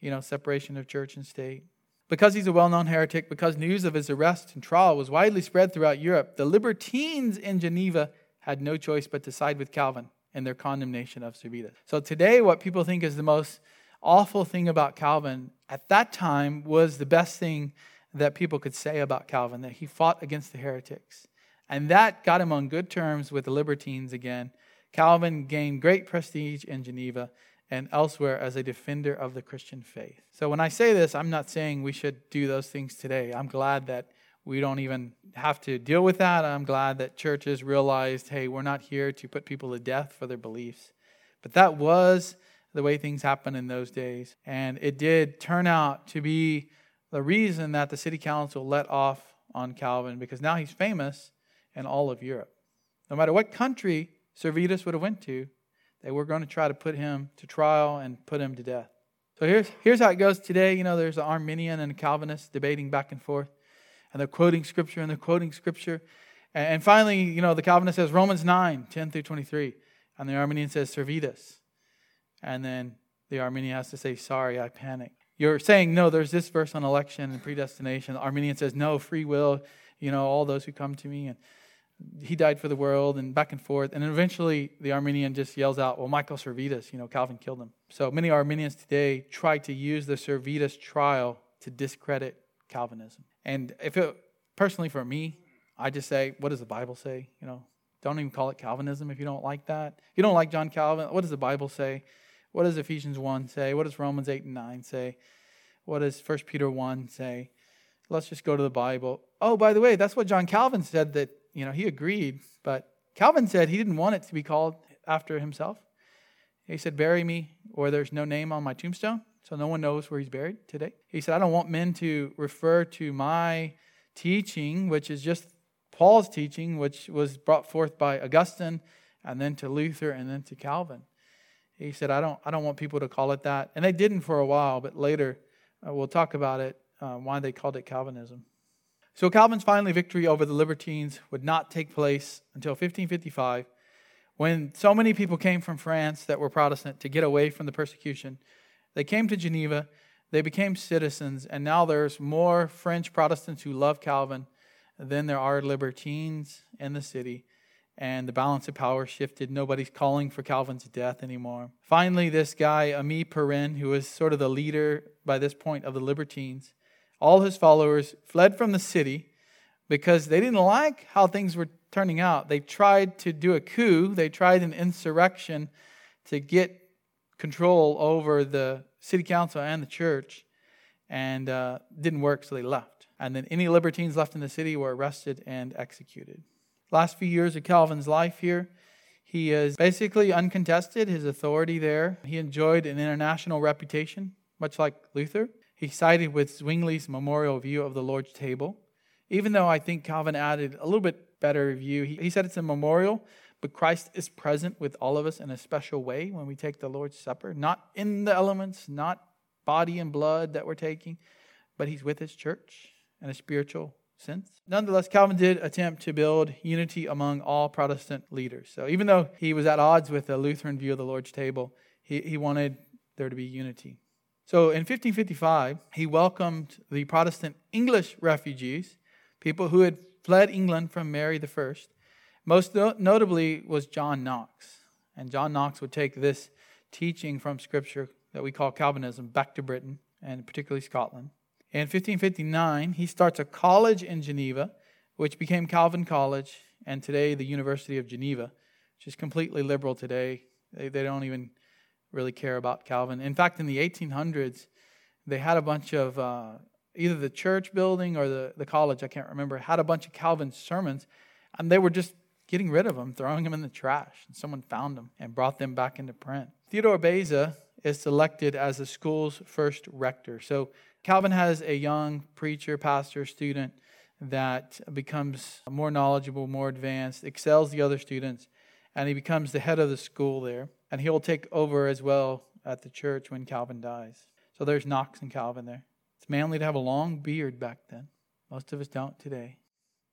Speaker 1: you know, separation of church and state. Because he's a well known heretic, because news of his arrest and trial was widely spread throughout Europe, the libertines in Geneva had no choice but to side with Calvin in their condemnation of Servetus. So today, what people think is the most awful thing about Calvin at that time was the best thing that people could say about Calvin, that he fought against the heretics. And that got him on good terms with the libertines again Calvin gained great prestige in Geneva and elsewhere as a defender of the Christian faith. So when I say this, I'm not saying we should do those things today. I'm glad that we don't even have to deal with that. I'm glad that churches realized hey, we're not here to put people to death for their beliefs. But that was the way things happened in those days. And it did turn out to be the reason that the city council let off on Calvin because now he's famous in all of Europe. No matter what country Servetus would have went to, they were going to try to put him to trial and put him to death. So here's, here's how it goes today. You know, there's an Arminian and a Calvinist debating back and forth, and they're quoting scripture and they're quoting scripture. And, finally, you know, the Calvinist says Romans 9, 10 through 23, and the Arminian says Servetus. And then the Arminian has to say, Sorry, I panicked. You're saying, No, there's this verse on election and predestination. The Arminian says, No, free will, you know, all those who come to me. And he died for the world and back and forth. And eventually the Arminian just yells out, Well, Michael Servetus, you know, Calvin killed him. So many Arminians today try to use the Servetus trial to discredit Calvinism. And if it, personally for me, I just say, What does the Bible say? You know, don't even call it Calvinism if you don't like that. If you don't like John Calvin, what does the Bible say? What does Ephesians 1 say? What does Romans 8 and 9 say? What does 1 Peter 1 say? Let's just go to the Bible. Oh, by the way, that's what John Calvin said that, you know, he agreed, but Calvin said he didn't want it to be called after himself. He said, Bury me where there's no name on my tombstone, so no one knows where he's buried today. He said, I don't want men to refer to my teaching, which is just Paul's teaching, which was brought forth by Augustine and then to Luther and then to Calvin. He said, I don't, I don't want people to call it that. And they didn't for a while, but later uh, we'll talk about it, uh, why they called it Calvinism. So Calvin's finally victory over the libertines would not take place until 1555, when so many people came from France that were Protestant to get away from the persecution. They came to Geneva, they became citizens, and now there's more French Protestants who love Calvin than there are libertines in the city, and the balance of power shifted. Nobody's calling for Calvin's death anymore. Finally, this guy, Ami Perrin, who was sort of the leader by this point of the libertines, all his followers fled from the city because they didn't like how things were turning out. They tried to do a coup, they tried an insurrection to get control over the city council and the church, and uh, didn't work, so they left and then any libertines left in the city were arrested and executed. Last few years of Calvin's life here, he is basically uncontested, his authority there. He enjoyed an international reputation, much like Luther. He sided with Zwingli's memorial view of the Lord's table, even though I think Calvin added a little bit better view. He, he said it's a memorial, but Christ is present with all of us in a special way when we take the Lord's Supper, not in the elements, not body and blood that we're taking, but he's with his church in a spiritual sense. Nonetheless, Calvin did attempt to build unity among all Protestant leaders. So even though he was at odds with the Lutheran view of the Lord's table, he, he wanted there to be unity. So in 1555, he welcomed the Protestant English refugees, people who had fled England from Mary I. Most notably was John Knox. And John Knox would take this teaching from Scripture that we call Calvinism back to Britain, and particularly Scotland. In 1559, he starts a college in Geneva, which became Calvin College, and today the University of Geneva, which is completely liberal today. They, they don't even really care about Calvin. In fact, in the 1800s, they had a bunch of uh, either the church building or the, the college, I can't remember, had a bunch of Calvin sermons, and they were just getting rid of them, throwing them in the trash. And someone found them and brought them back into print. Theodore Beza is selected as the school's first rector. So Calvin has a young preacher, pastor, student that becomes more knowledgeable, more advanced, excels the other students, and he becomes the head of the school there. And he will take over as well at the church when Calvin dies. So there's Knox and Calvin there. It's manly to have a long beard back then. Most of us don't today.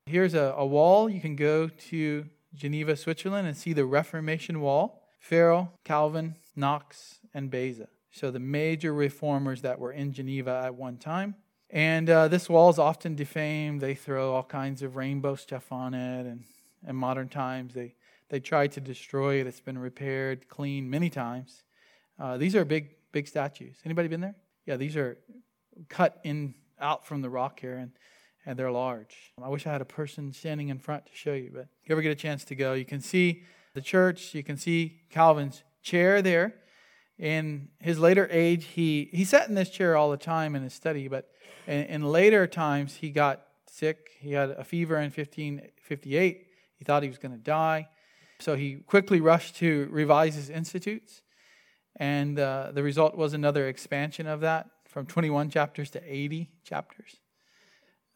Speaker 1: Here's a, a wall. You can go to Geneva, Switzerland, and see the Reformation wall. Farel, Calvin, Knox, and Beza. So the major reformers that were in Geneva at one time. And uh, this wall is often defamed. They throw all kinds of rainbow stuff on it. And in modern times, they, they tried to destroy it. It's been repaired, cleaned many times. Uh, these are big, big statues. Anybody been there? Yeah, these are cut in out from the rock here, and, and they're large. I wish I had a person standing in front to show you, but if you ever get a chance to go, you can see the church. You can see Calvin's chair there in his later age, he, he sat in this chair all the time in his study, but in, in later times, he got sick. He had a fever in 1558. He thought he was going to die. So he quickly rushed to revise his institutes. And uh, the result was another expansion of that from 21 chapters to 80 chapters.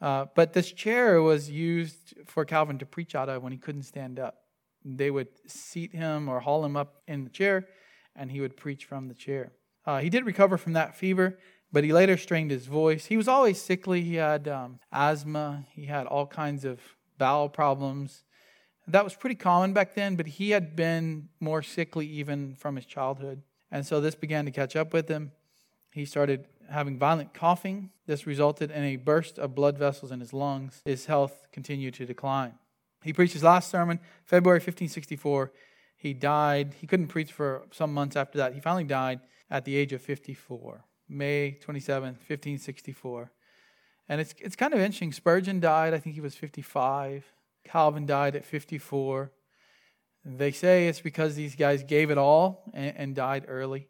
Speaker 1: Uh, but this chair was used for Calvin to preach out of when he couldn't stand up. They would seat him or haul him up in the chair and he would preach from the chair. Uh, he did recover from that fever, but he later strained his voice. He was always sickly. He had um, asthma, he had all kinds of bowel problems. That was pretty common back then, but he had been more sickly even from his childhood. And so this began to catch up with him. He started having violent coughing. This resulted in a burst of blood vessels in his lungs. His health continued to decline. He preached his last sermon, February 1564. He died. He couldn't preach for some months after that. He finally died at the age of 54, May 27, 1564. And it's, it's kind of interesting. Spurgeon died, I think he was 55. Calvin died at 54. They say it's because these guys gave it all and, and died early.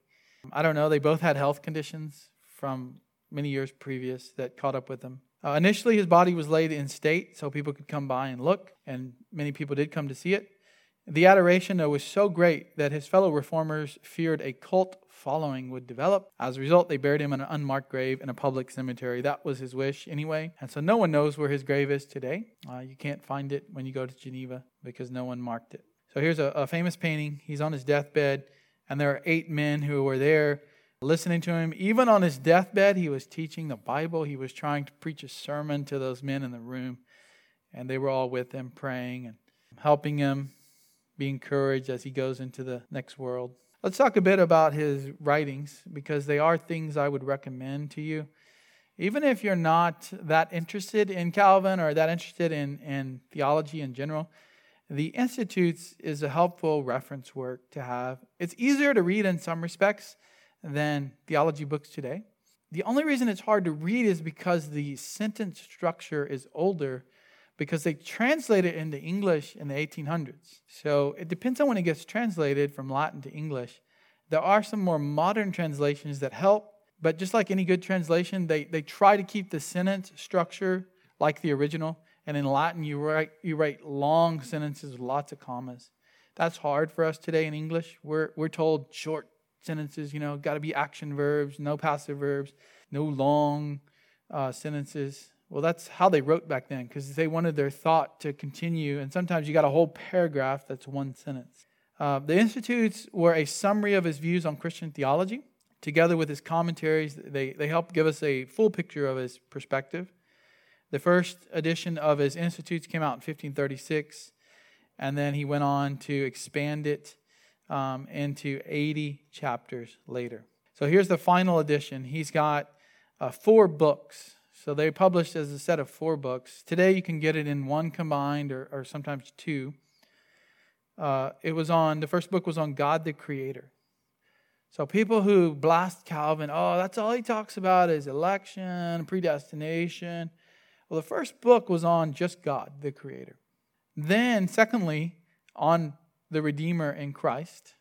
Speaker 1: I don't know. They both had health conditions from many years previous that caught up with them. Uh, initially, his body was laid in state so people could come by and look, and many people did come to see it. The adoration, though, was so great that his fellow reformers feared a cult following would develop. As a result, they buried him in an unmarked grave in a public cemetery. That was his wish anyway. And so no one knows where his grave is today. Uh, you can't find it when you go to Geneva because no one marked it. So here's a, a famous painting. He's on his deathbed, and there are eight men who were there listening to him. Even on his deathbed, he was teaching the Bible. He was trying to preach a sermon to those men in the room, and they were all with him, praying and helping him be encouraged as he goes into the next world. Let's talk a bit about his writings because they are things I would recommend to you. Even if you're not that interested in Calvin or that interested in, in theology in general, the Institutes is a helpful reference work to have. It's easier to read in some respects than theology books today. The only reason it's hard to read is because the sentence structure is older because they translate it into English in the 1800s. So it depends on when it gets translated from Latin to English. There are some more modern translations that help, but just like any good translation, they, they try to keep the sentence structure like the original. And in Latin, you write, you write long sentences with lots of commas. That's hard for us today in English. We're, we're told short sentences, you know, got to be action verbs, no passive verbs, no long uh, sentences. Well, that's how they wrote back then because they wanted their thought to continue. And sometimes you got a whole paragraph that's one sentence. Uh, the Institutes were a summary of his views on Christian theology. Together with his commentaries, they, they help give us a full picture of his perspective. The first edition of his Institutes came out in 1536, and then he went on to expand it um, into 80 chapters later. So here's the final edition. He's got uh, four books. So they published as a set of four books. Today you can get it in one combined or, or sometimes two. Uh, it was on, the first book was on God the Creator. So people who blast Calvin, oh, that's all he talks about is election, predestination. Well, the first book was on just God, the Creator. Then, secondly, on the Redeemer in Christ.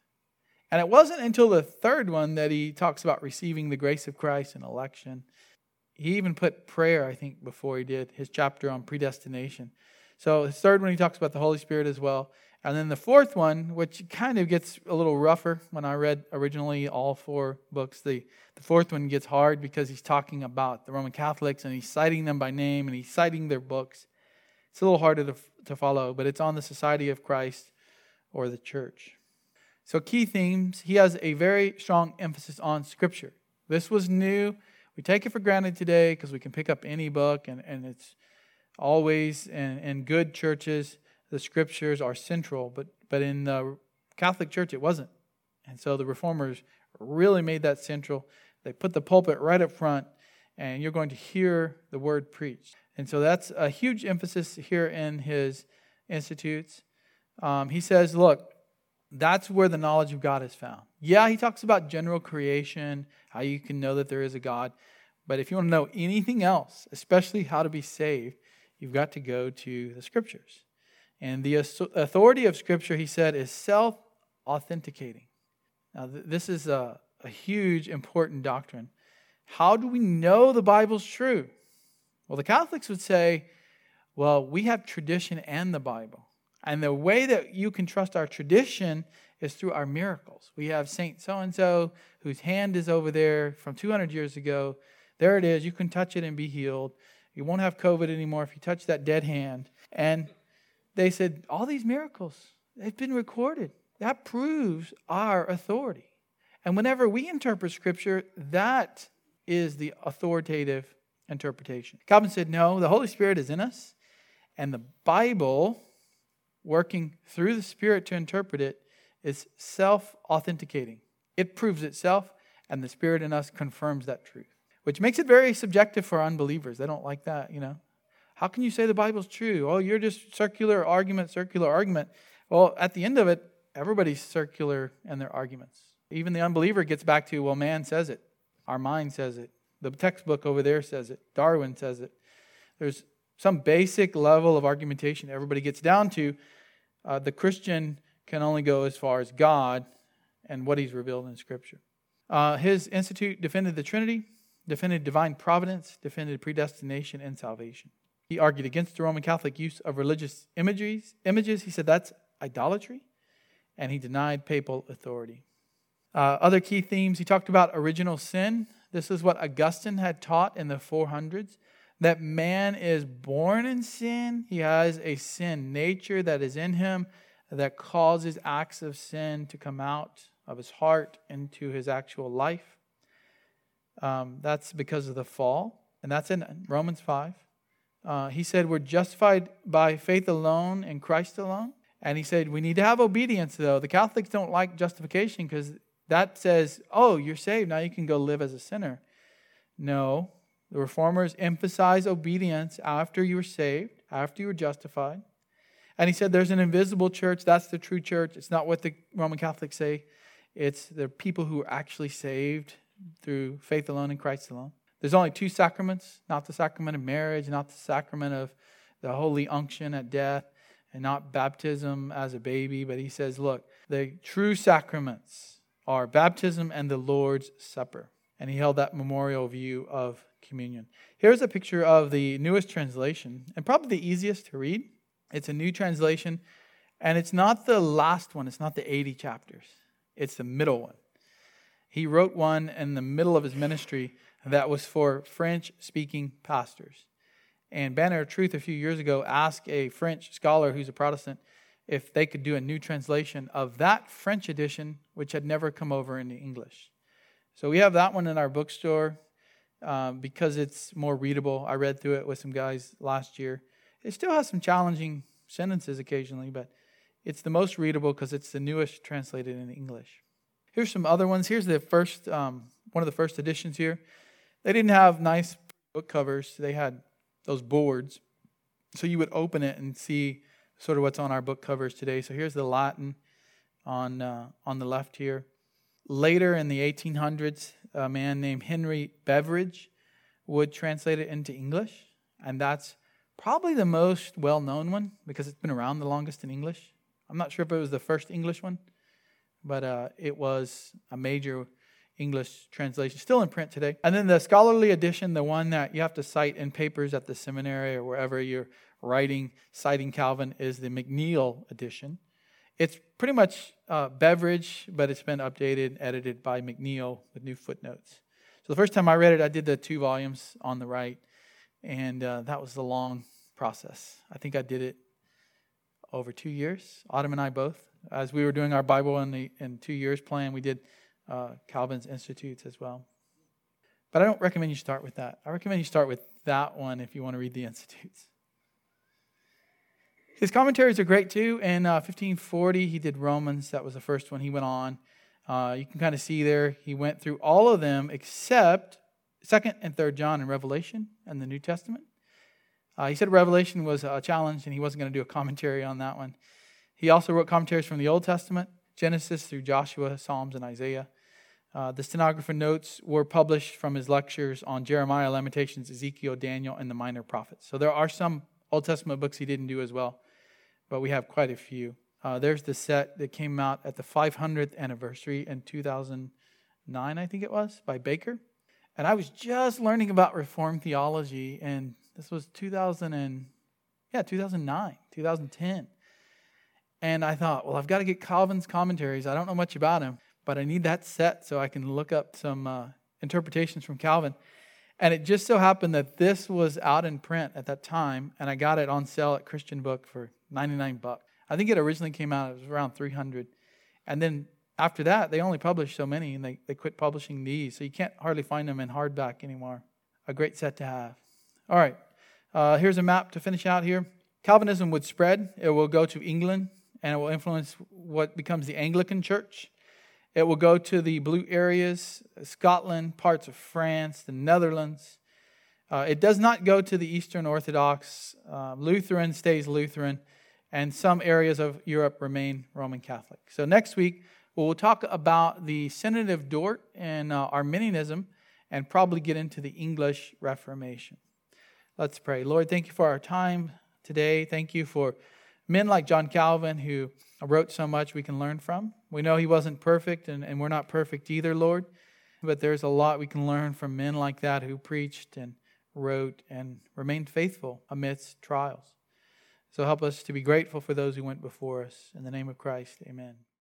Speaker 1: And it wasn't until the third one that he talks about receiving the grace of Christ and election. He even put prayer, I think, before he did his chapter on predestination. So his third one, he talks about the Holy Spirit as well. And then the fourth one, which kind of gets a little rougher when I read originally all four books, the, the fourth one gets hard because he's talking about the Roman Catholics and he's citing them by name and he's citing their books. It's a little harder to, to follow, but it's on the Society of Christ or the church. So, key themes he has a very strong emphasis on Scripture. This was new. We take it for granted today because we can pick up any book, and, and it's always in, in good churches, the Scriptures are central. But, but in the Catholic Church, it wasn't. And so the reformers really made that central. They put the pulpit right up front, and you're going to hear the word preached. And so that's a huge emphasis here in his institutes um, he says, look, that's where the knowledge of God is found. Yeah, he talks about general creation, how you can know that there is a God. But if you want to know anything else, especially how to be saved, you've got to go to the scriptures. And the authority of scripture, he said, is self authenticating. Now, this is a, a huge, important doctrine. How do we know the Bible's true? Well, the Catholics would say, well, we have tradition and the Bible. And the way that you can trust our tradition is through our miracles. We have Saint so and so whose hand is over there from 200 years ago. There it is. You can touch it and be healed. You won't have COVID anymore if you touch that dead hand. And they said, all these miracles, they've been recorded. That proves our authority. And whenever we interpret Scripture, that is the authoritative interpretation. Calvin said, no, the Holy Spirit is in us, and the Bible working through the Spirit to interpret it is self authenticating. It proves itself, and the Spirit in us confirms that truth, which makes it very subjective for unbelievers. They don't like that, you know. How can you say the Bible's true? Oh, you're just circular argument, circular argument. Well, at the end of it, everybody's circular in their arguments. Even the unbeliever gets back to, well, man says it. Our mind says it. The textbook over there says it. Darwin says it. There's some basic level of argumentation everybody gets down to. Uh, the Christian can only go as far as God and what he's revealed in Scripture. Uh, his institute defended the Trinity, defended divine providence, defended predestination and salvation. He argued against the Roman Catholic use of religious images. Images, he said that's idolatry, and he denied papal authority. Uh, other key themes, he talked about original sin. This is what Augustine had taught in the 400s that man is born in sin. He has a sin nature that is in him that causes acts of sin to come out of his heart into his actual life. Um, that's because of the fall, and that's in Romans 5. Uh, he said, We're justified by faith alone in Christ alone. And he said, We need to have obedience, though. The Catholics don't like justification because that says, Oh, you're saved. Now you can go live as a sinner. No. The reformers emphasize obedience after you were saved, after you were justified. And he said, There's an invisible church. That's the true church. It's not what the Roman Catholics say, it's the people who are actually saved through faith alone in Christ alone. There's only two sacraments not the sacrament of marriage, not the sacrament of the holy unction at death, and not baptism as a baby. But he says, look, the true sacraments are baptism and the Lord's Supper. And he held that memorial view of communion. Here's a picture of the newest translation, and probably the easiest to read. It's a new translation, and it's not the last one, it's not the 80 chapters, it's the middle one. He wrote one in the middle of his ministry that was for French speaking pastors. And Banner of Truth a few years ago asked a French scholar who's a Protestant if they could do a new translation of that French edition, which had never come over into English. So we have that one in our bookstore um, because it's more readable. I read through it with some guys last year. It still has some challenging sentences occasionally, but it's the most readable because it's the newest translated in English. Here's some other ones. Here's the first, um, one of the first editions here. They didn't have nice book covers, they had those boards. So you would open it and see sort of what's on our book covers today. So here's the Latin on, uh, on the left here. Later in the 1800s, a man named Henry Beveridge would translate it into English, and that's probably the most well known one because it's been around the longest in English. I'm not sure if it was the first English one, but uh, it was a major English translation, still in print today. And then the scholarly edition, the one that you have to cite in papers at the seminary or wherever you're writing, citing Calvin, is the McNeill edition. It's pretty much uh, Beveridge, but it's been updated, and edited by McNeill with new footnotes. So the first time I read it, I did the two volumes on the right, and uh, that was the long process. I think I did it over two years. Autumn and I both, as we were doing our Bible in the in two years plan, we did uh, Calvin's Institutes as well. But I don't recommend you start with that. I recommend you start with that one if you want to read the Institutes. His commentaries are great too. In uh, 1540, he did Romans. That was the first one he went on. Uh, you can kind of see there, he went through all of them except 2nd and 3rd John and Revelation and the New Testament. Uh, he said Revelation was a challenge and he wasn't going to do a commentary on that one. He also wrote commentaries from the Old Testament, Genesis through Joshua, Psalms, and Isaiah. Uh, the stenographer notes were published from his lectures on Jeremiah, Lamentations, Ezekiel, Daniel, and the minor prophets. So there are some Old Testament books he didn't do as well, but we have quite a few. Uh, there's the set that came out at the 500th anniversary in 2009, I think it was, by Baker. And I was just learning about Reformed theology, and this was 2000 and yeah, 2009, 2010. And I thought, well, I've got to get Calvin's commentaries. I don't know much about him, but I need that set so I can look up some uh, interpretations from Calvin. And it just so happened that this was out in print at that time, and I got it on sale at Christian Book for 99 bucks. I think it originally came out, it was around 300. And then after that, they only published so many, and they, they quit publishing these. So you can't hardly find them in hardback anymore. A great set to have. All right, uh, here's a map to finish out here. Calvinism would spread, it will go to England, and it will influence what becomes the Anglican Church It will go to the blue areas, Scotland, parts of France, the Netherlands. Uh, it does not go to the Eastern Orthodox. Uh, Lutheran stays Lutheran, and some areas of Europe remain Roman Catholic. So next week, we'll talk about the Synod of Dort and uh, Arminianism, and probably get into the English Reformation. Let's pray. Lord, thank you for our time today. Thank you for men like John Calvin who wrote so much we can learn from. We know he wasn't perfect, and, and we're not perfect either, Lord, but there's a lot we can learn from men like that who preached and wrote and remained faithful amidst trials. So help us to be grateful for those who went before us. In the name of Christ, amen.